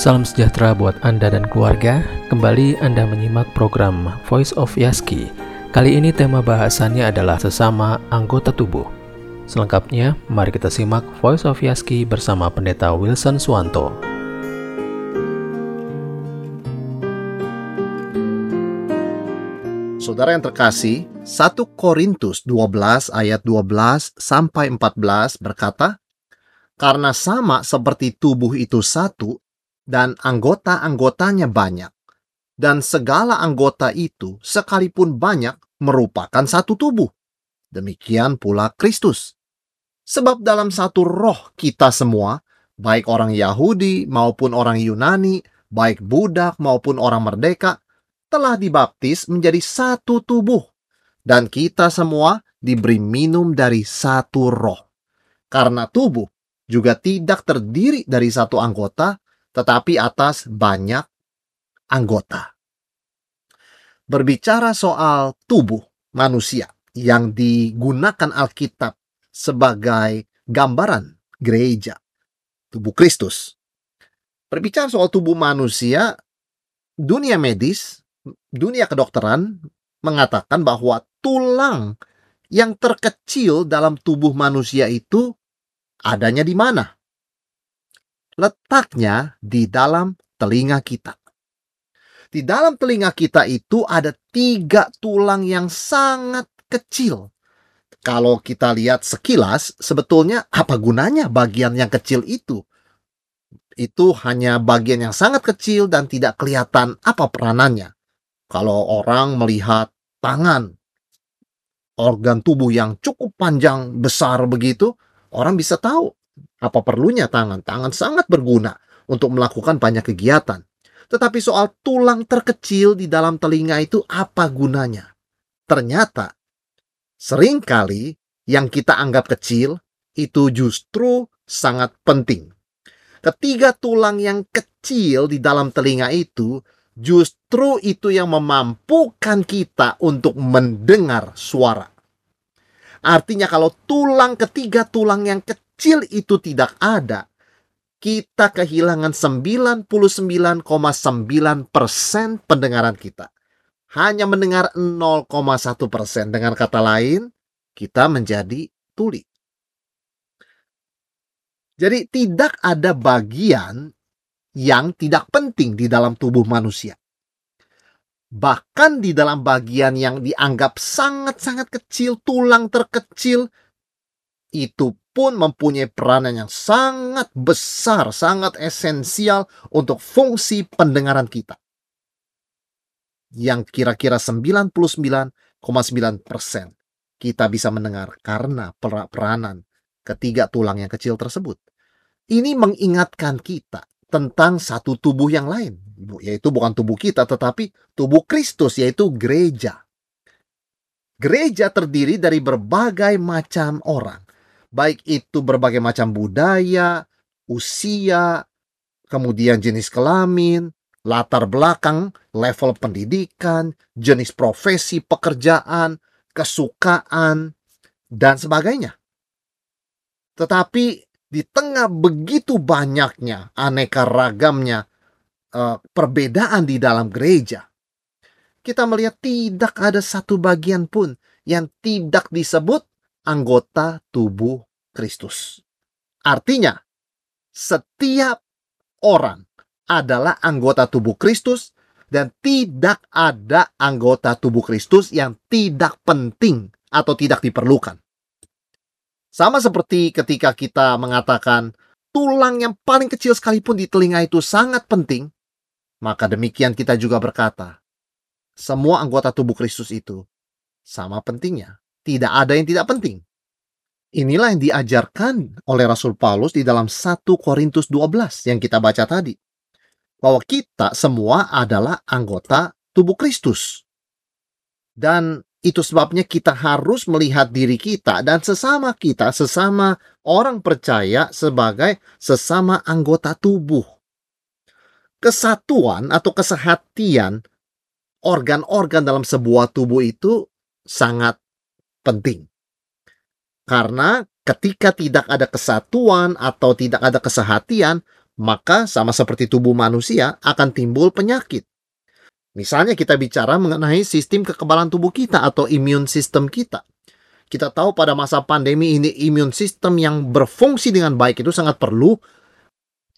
Salam sejahtera buat Anda dan keluarga. Kembali Anda menyimak program Voice of Yaski. Kali ini tema bahasannya adalah sesama anggota tubuh. Selengkapnya, mari kita simak Voice of Yaski bersama Pendeta Wilson Suwanto. Saudara yang terkasih, 1 Korintus 12 ayat 12 sampai 14 berkata, Karena sama seperti tubuh itu satu, dan anggota-anggotanya banyak, dan segala anggota itu sekalipun banyak merupakan satu tubuh. Demikian pula Kristus. Sebab dalam satu roh kita semua, baik orang Yahudi maupun orang Yunani, baik budak maupun orang merdeka, telah dibaptis menjadi satu tubuh, dan kita semua diberi minum dari satu roh. Karena tubuh juga tidak terdiri dari satu anggota, tetapi atas banyak anggota. Berbicara soal tubuh manusia yang digunakan Alkitab sebagai gambaran gereja, tubuh Kristus. Berbicara soal tubuh manusia, dunia medis dunia kedokteran mengatakan bahwa tulang yang terkecil dalam tubuh manusia itu adanya di mana? Letaknya di dalam telinga kita. Di dalam telinga kita itu ada tiga tulang yang sangat kecil. Kalau kita lihat sekilas, sebetulnya apa gunanya bagian yang kecil itu? Itu hanya bagian yang sangat kecil dan tidak kelihatan apa peranannya. Kalau orang melihat tangan, organ tubuh yang cukup panjang, besar begitu, orang bisa tahu apa perlunya tangan. Tangan sangat berguna untuk melakukan banyak kegiatan. Tetapi soal tulang terkecil di dalam telinga itu apa gunanya? Ternyata sering kali yang kita anggap kecil itu justru sangat penting. Ketiga tulang yang kecil di dalam telinga itu justru itu yang memampukan kita untuk mendengar suara. Artinya kalau tulang ketiga tulang yang kecil itu tidak ada, kita kehilangan 99,9% pendengaran kita. Hanya mendengar 0,1%. Dengan kata lain, kita menjadi tuli. Jadi tidak ada bagian yang tidak penting di dalam tubuh manusia. Bahkan di dalam bagian yang dianggap sangat-sangat kecil, tulang terkecil, itu pun mempunyai peranan yang sangat besar, sangat esensial untuk fungsi pendengaran kita. Yang kira-kira 99,9% kita bisa mendengar karena peranan ketiga tulang yang kecil tersebut. Ini mengingatkan kita tentang satu tubuh yang lain, yaitu bukan tubuh kita, tetapi tubuh Kristus, yaitu gereja. Gereja terdiri dari berbagai macam orang, baik itu berbagai macam budaya, usia, kemudian jenis kelamin, latar belakang, level pendidikan, jenis profesi pekerjaan, kesukaan, dan sebagainya. Tetapi di tengah begitu banyaknya aneka ragamnya uh, perbedaan di dalam gereja, kita melihat tidak ada satu bagian pun yang tidak disebut anggota tubuh Kristus. Artinya, setiap orang adalah anggota tubuh Kristus dan tidak ada anggota tubuh Kristus yang tidak penting atau tidak diperlukan. Sama seperti ketika kita mengatakan tulang yang paling kecil sekalipun di telinga itu sangat penting, maka demikian kita juga berkata, semua anggota tubuh Kristus itu sama pentingnya. Tidak ada yang tidak penting. Inilah yang diajarkan oleh Rasul Paulus di dalam 1 Korintus 12 yang kita baca tadi. Bahwa kita semua adalah anggota tubuh Kristus. Dan itu sebabnya kita harus melihat diri kita dan sesama kita, sesama orang percaya sebagai sesama anggota tubuh. Kesatuan atau kesehatian organ-organ dalam sebuah tubuh itu sangat penting. Karena ketika tidak ada kesatuan atau tidak ada kesehatian, maka sama seperti tubuh manusia akan timbul penyakit. Misalnya kita bicara mengenai sistem kekebalan tubuh kita atau imun sistem kita. Kita tahu pada masa pandemi ini imun sistem yang berfungsi dengan baik itu sangat perlu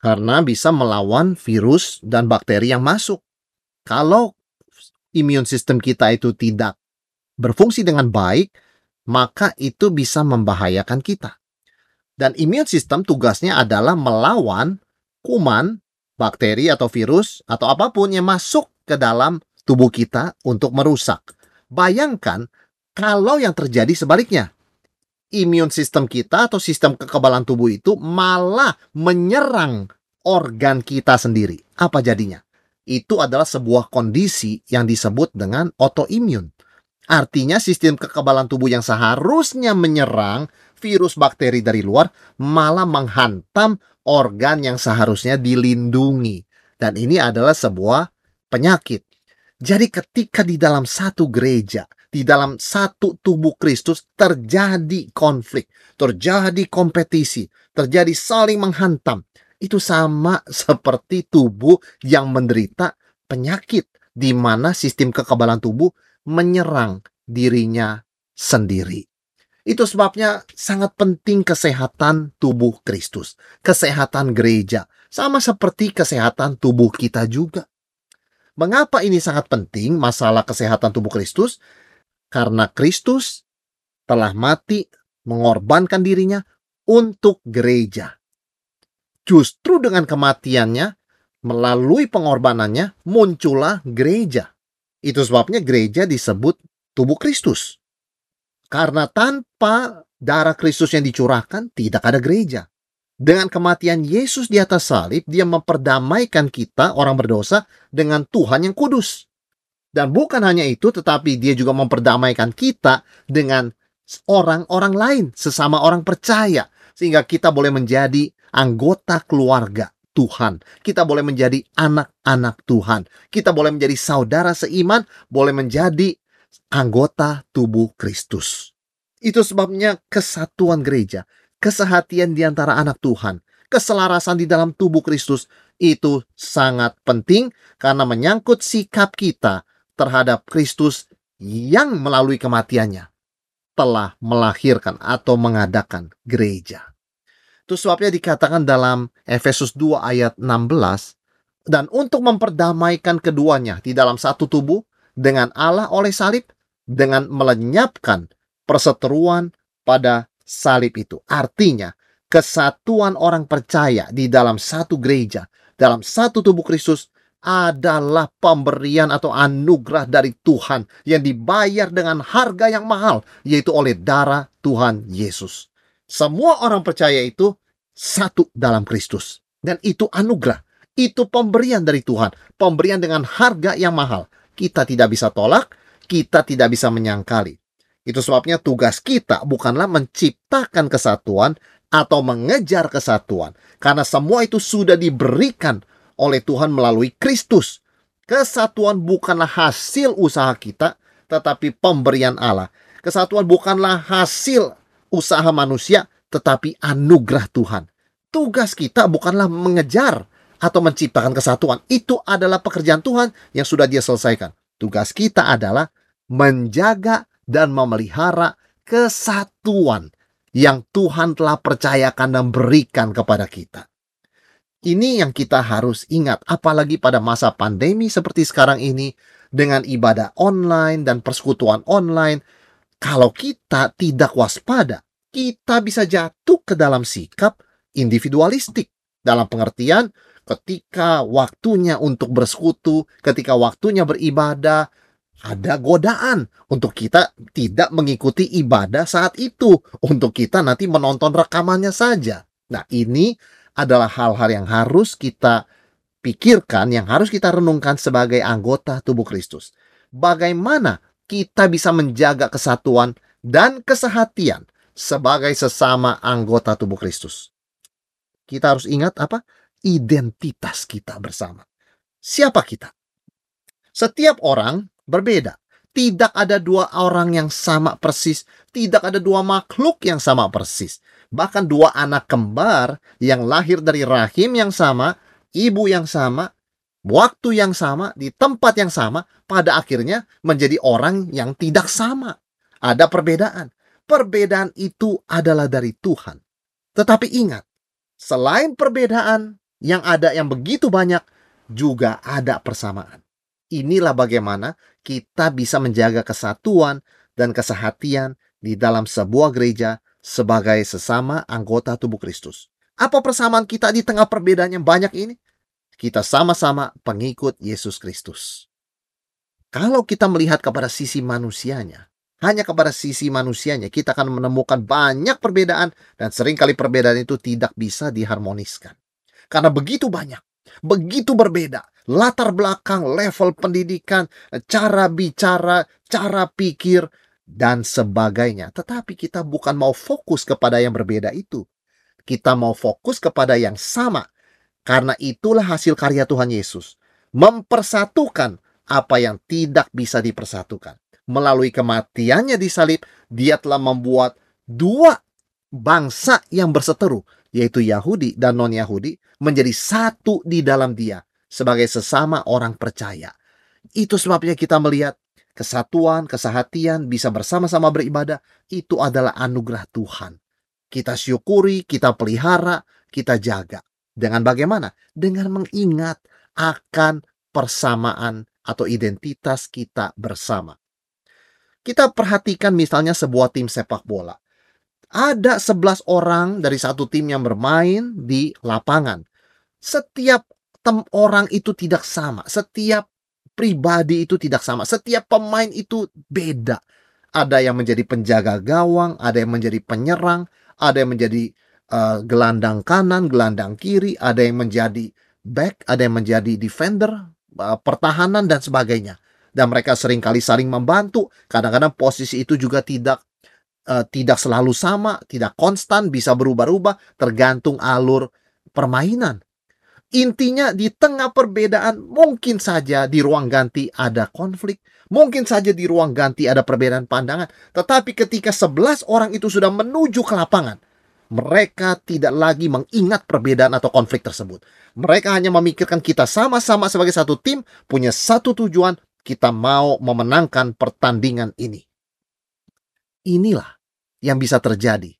karena bisa melawan virus dan bakteri yang masuk. Kalau imun sistem kita itu tidak berfungsi dengan baik, maka itu bisa membahayakan kita. Dan imun sistem tugasnya adalah melawan kuman, bakteri atau virus atau apa pun yang masuk ke dalam tubuh kita untuk merusak. Bayangkan kalau yang terjadi sebaliknya. Imun sistem kita atau sistem kekebalan tubuh itu malah menyerang organ kita sendiri. Apa jadinya? Itu adalah sebuah kondisi yang disebut dengan autoimun. Artinya sistem kekebalan tubuh yang seharusnya menyerang virus bakteri dari luar malah menghantam organ yang seharusnya dilindungi. Dan ini adalah sebuah penyakit. Jadi ketika di dalam satu gereja, di dalam satu tubuh Kristus terjadi konflik, terjadi kompetisi, terjadi saling menghantam. Itu sama seperti tubuh yang menderita penyakit di mana sistem kekebalan tubuh menyerang dirinya sendiri. Itu sebabnya sangat penting kesehatan tubuh Kristus, kesehatan gereja, sama seperti kesehatan tubuh kita juga. Mengapa ini sangat penting masalah kesehatan tubuh Kristus? Karena Kristus telah mati mengorbankan dirinya untuk gereja. Justru dengan kematiannya, melalui pengorbanannya, muncullah gereja. Itu sebabnya gereja disebut tubuh Kristus. Karena tanpa darah Kristus yang dicurahkan, tidak ada gereja. Dengan kematian Yesus di atas salib, dia memperdamaikan kita, orang berdosa, dengan Tuhan yang kudus. Dan bukan hanya itu, tetapi dia juga memperdamaikan kita dengan orang-orang lain, sesama orang percaya. Sehingga kita boleh menjadi anggota keluarga Tuhan. Kita boleh menjadi anak-anak Tuhan. Kita boleh menjadi saudara seiman, boleh menjadi anggota tubuh Kristus. Itu sebabnya kesatuan gereja, kesehatian di antara anak Tuhan, keselarasan di dalam tubuh Kristus itu sangat penting karena menyangkut sikap kita terhadap Kristus yang melalui kematiannya telah melahirkan atau mengadakan gereja. Itu sebabnya dikatakan dalam Efesus 2 ayat 16, dan untuk memperdamaikan keduanya di dalam satu tubuh dengan Allah oleh salib, dengan melenyapkan perseteruan pada salib itu. Artinya, kesatuan orang percaya di dalam satu gereja, dalam satu tubuh Kristus adalah pemberian atau anugerah dari Tuhan yang dibayar dengan harga yang mahal, yaitu oleh darah Tuhan Yesus. Semua orang percaya itu satu dalam Kristus, dan itu anugerah, itu pemberian dari Tuhan, pemberian dengan harga yang mahal. Kita tidak bisa tolak, kita tidak bisa menyangkali. Itu sebabnya tugas kita bukanlah menciptakan kesatuan atau mengejar kesatuan, karena semua itu sudah diberikan oleh Tuhan melalui Kristus. Kesatuan bukanlah hasil usaha kita, tetapi pemberian Allah. Kesatuan bukanlah hasil usaha manusia, tetapi anugerah Tuhan. Tugas kita bukanlah mengejar atau menciptakan kesatuan. Itu adalah pekerjaan Tuhan yang sudah dia selesaikan. Tugas kita adalah menjaga dan memelihara kesatuan yang Tuhan telah percayakan dan berikan kepada kita. Ini yang kita harus ingat, apalagi pada masa pandemi seperti sekarang ini, dengan ibadah online dan persekutuan online. Kalau kita tidak waspada, kita bisa jatuh ke dalam sikap individualistik. Dalam pengertian, ketika waktunya untuk bersekutu, ketika waktunya beribadah, ada godaan untuk kita tidak mengikuti ibadah saat itu, untuk kita nanti menonton rekamannya saja. Nah, ini adalah hal-hal yang harus kita pikirkan, yang harus kita renungkan sebagai anggota tubuh Kristus. Bagaimana kita bisa menjaga kesatuan dan kesehatian sebagai sesama anggota tubuh Kristus? Kita harus ingat apa? Identitas kita bersama. Siapa kita? Setiap orang berbeda. Tidak ada dua orang yang sama persis, tidak ada dua makhluk yang sama persis. Bahkan dua anak kembar yang lahir dari rahim yang sama, ibu yang sama, waktu yang sama, di tempat yang sama, pada akhirnya menjadi orang yang tidak sama. Ada perbedaan. Perbedaan itu adalah dari Tuhan. Tetapi ingat, selain perbedaan yang ada yang begitu banyak, juga ada persamaan. Inilah bagaimana kita bisa menjaga kesatuan dan kesehatian di dalam sebuah gereja sebagai sesama anggota tubuh Kristus. Apa persamaan kita di tengah perbedaan yang banyak ini? Kita sama-sama pengikut Yesus Kristus. Kalau kita melihat kepada sisi manusianya, hanya kepada sisi manusianya kita akan menemukan banyak perbedaan dan sering kali perbedaan itu tidak bisa diharmoniskan. Karena begitu banyak begitu berbeda. Latar belakang, level pendidikan, cara bicara, cara pikir, dan sebagainya. Tetapi kita bukan mau fokus kepada yang berbeda itu. Kita mau fokus kepada yang sama. Karena itulah hasil karya Tuhan Yesus. Mempersatukan apa yang tidak bisa dipersatukan. Melalui kematiannya di salib, dia telah membuat dua bangsa yang berseteru yaitu Yahudi dan non-Yahudi, menjadi satu di dalam dia sebagai sesama orang percaya. Itu sebabnya kita melihat kesatuan, kesehatian, bisa bersama-sama beribadah, itu adalah anugerah Tuhan. Kita syukuri, kita pelihara, kita jaga. Dengan bagaimana? Dengan mengingat akan persamaan atau identitas kita bersama. Kita perhatikan misalnya sebuah tim sepak bola ada 11 orang dari satu tim yang bermain di lapangan. Setiap tem orang itu tidak sama, setiap pribadi itu tidak sama, setiap pemain itu beda. Ada yang menjadi penjaga gawang, ada yang menjadi penyerang, ada yang menjadi uh, gelandang kanan, gelandang kiri, ada yang menjadi back, ada yang menjadi defender, uh, pertahanan dan sebagainya. Dan mereka sering kali saling membantu. Kadang-kadang posisi itu juga tidak uh, tidak selalu sama, tidak konstan, bisa berubah-ubah tergantung alur permainan. Intinya di tengah perbedaan mungkin saja di ruang ganti ada konflik, mungkin saja di ruang ganti ada perbedaan pandangan, tetapi ketika 11 orang itu sudah menuju ke lapangan, mereka tidak lagi mengingat perbedaan atau konflik tersebut. Mereka hanya memikirkan kita sama-sama sebagai satu tim, punya satu tujuan, kita mau memenangkan pertandingan ini. Inilah yang bisa terjadi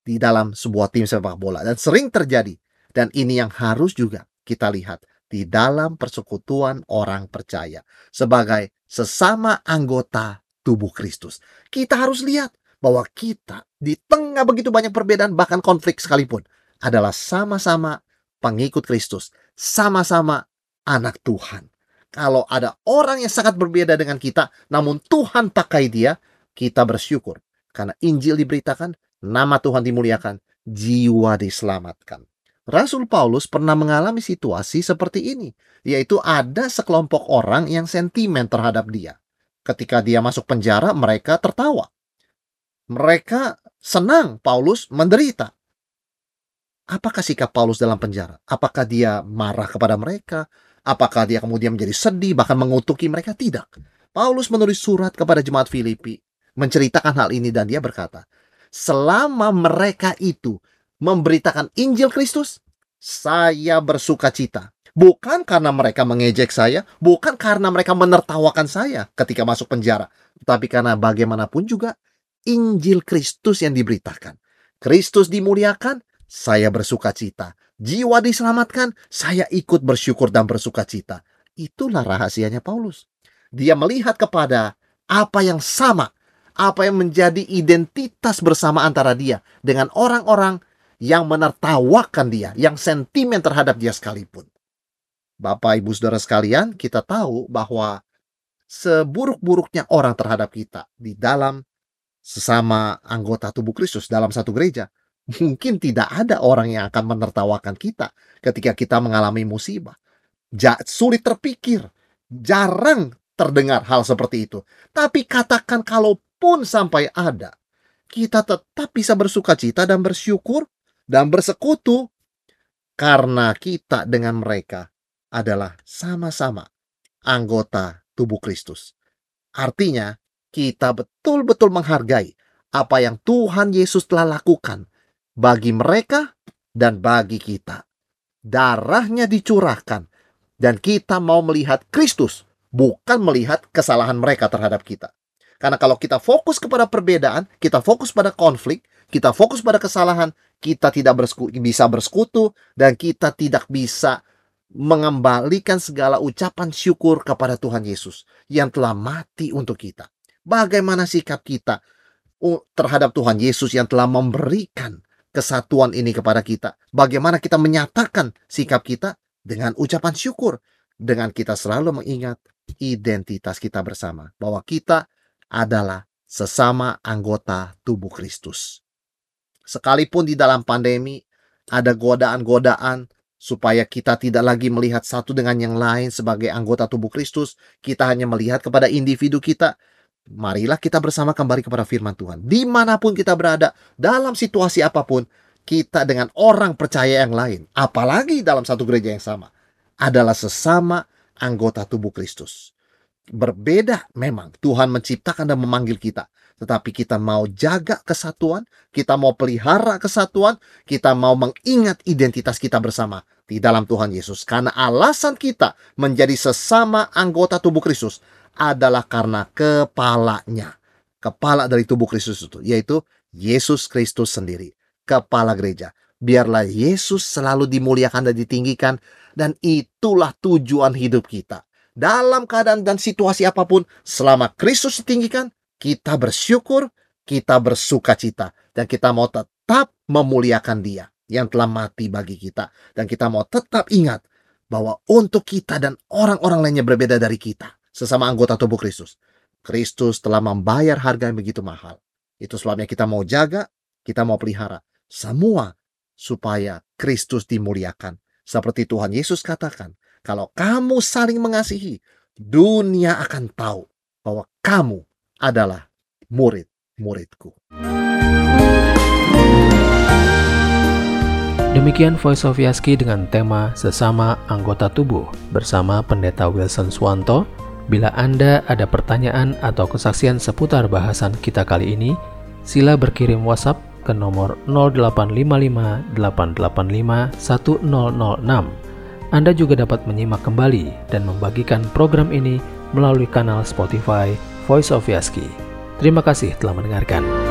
di dalam sebuah tim sepak bola dan sering terjadi dan ini yang harus juga kita lihat di dalam persekutuan orang percaya sebagai sesama anggota tubuh Kristus. Kita harus lihat bahwa kita di tengah begitu banyak perbedaan bahkan konflik sekalipun adalah sama-sama pengikut Kristus, sama-sama anak Tuhan. Kalau ada orang yang sangat berbeda dengan kita, namun Tuhan pakai dia, kita bersyukur karena Injil diberitakan, nama Tuhan dimuliakan, jiwa diselamatkan. Rasul Paulus pernah mengalami situasi seperti ini, yaitu ada sekelompok orang yang sentimen terhadap dia. Ketika dia masuk penjara, mereka tertawa. Mereka senang Paulus menderita. Apakah sikap Paulus dalam penjara? Apakah dia marah kepada mereka? Apakah dia kemudian menjadi sedih, bahkan mengutuki mereka? Tidak. Paulus menulis surat kepada jemaat Filipi menceritakan hal ini dan dia berkata, selama mereka itu memberitakan Injil Kristus, saya bersuka cita. Bukan karena mereka mengejek saya, bukan karena mereka menertawakan saya ketika masuk penjara, tapi karena bagaimanapun juga Injil Kristus yang diberitakan. Kristus dimuliakan, saya bersuka cita. Jiwa diselamatkan, saya ikut bersyukur dan bersuka cita. Itulah rahasianya Paulus. Dia melihat kepada apa yang sama apa yang menjadi identitas bersama antara dia dengan orang-orang yang menertawakan dia, yang sentimen terhadap dia sekalipun. Bapak, Ibu, Saudara sekalian, kita tahu bahwa seburuk-buruknya orang terhadap kita di dalam sesama anggota tubuh Kristus dalam satu gereja, mungkin tidak ada orang yang akan menertawakan kita ketika kita mengalami musibah. Ja, sulit terpikir, jarang terdengar hal seperti itu. Tapi katakan kalau pun sampai ada, kita tetap bisa bersuka cita dan bersyukur dan bersekutu karena kita dengan mereka adalah sama-sama anggota tubuh Kristus. Artinya, kita betul-betul menghargai apa yang Tuhan Yesus telah lakukan bagi mereka dan bagi kita. Darahnya dicurahkan dan kita mau melihat Kristus, bukan melihat kesalahan mereka terhadap kita. Karena kalau kita fokus kepada perbedaan, kita fokus pada konflik, kita fokus pada kesalahan, kita tidak bersekutu, bisa bersekutu dan kita tidak bisa mengembalikan segala ucapan syukur kepada Tuhan Yesus yang telah mati untuk kita. Bagaimana sikap kita terhadap Tuhan Yesus yang telah memberikan kesatuan ini kepada kita? Bagaimana kita menyatakan sikap kita dengan ucapan syukur, dengan kita selalu mengingat identitas kita bersama, bahwa kita adalah sesama anggota tubuh Kristus. Sekalipun di dalam pandemi ada godaan-godaan supaya kita tidak lagi melihat satu dengan yang lain sebagai anggota tubuh Kristus, kita hanya melihat kepada individu kita. Marilah kita bersama kembali kepada firman Tuhan. Di mana pun kita berada, dalam situasi apa pun, kita dengan orang percaya yang lain, apalagi dalam satu gereja yang sama, adalah sesama anggota tubuh Kristus. Berbeda memang Tuhan menciptakan dan memanggil kita, tetapi kita mau jaga kesatuan, kita mau pelihara kesatuan, kita mau mengingat identitas kita bersama di dalam Tuhan Yesus. Karena alasan kita menjadi sesama anggota tubuh Kristus adalah karena kepalanya. Kepala dari tubuh Kristus itu, yaitu Yesus Kristus sendiri, kepala gereja. Biarlah Yesus selalu dimuliakan dan ditinggikan, dan itulah tujuan hidup kita. Dalam keadaan dan situasi apa pun, selama Kristus ditinggikan, kita bersyukur, kita bersuka cita, dan kita mau tetap memuliakan Dia yang telah mati bagi kita, dan kita mau tetap ingat bahwa untuk kita dan orang-orang lainnya berbeda dari kita, sesama anggota tubuh Kristus, Kristus telah membayar harga yang begitu mahal. Itu sebabnya kita mau jaga, kita mau pelihara semua supaya Kristus dimuliakan. Seperti Tuhan Yesus katakan, kalau kamu saling mengasihi, dunia akan tahu bahwa kamu adalah murid-muridku. Demikian Voice of Yaski dengan tema Sesama Anggota Tubuh bersama Pendeta Wilson Swanto. Bila Anda ada pertanyaan atau kesaksian seputar bahasan kita kali ini, sila berkirim WhatsApp ke nomor 0855 885 1006. Anda juga dapat menyimak kembali dan membagikan program ini melalui kanal Spotify Voice of Yaski. Terima kasih telah mendengarkan.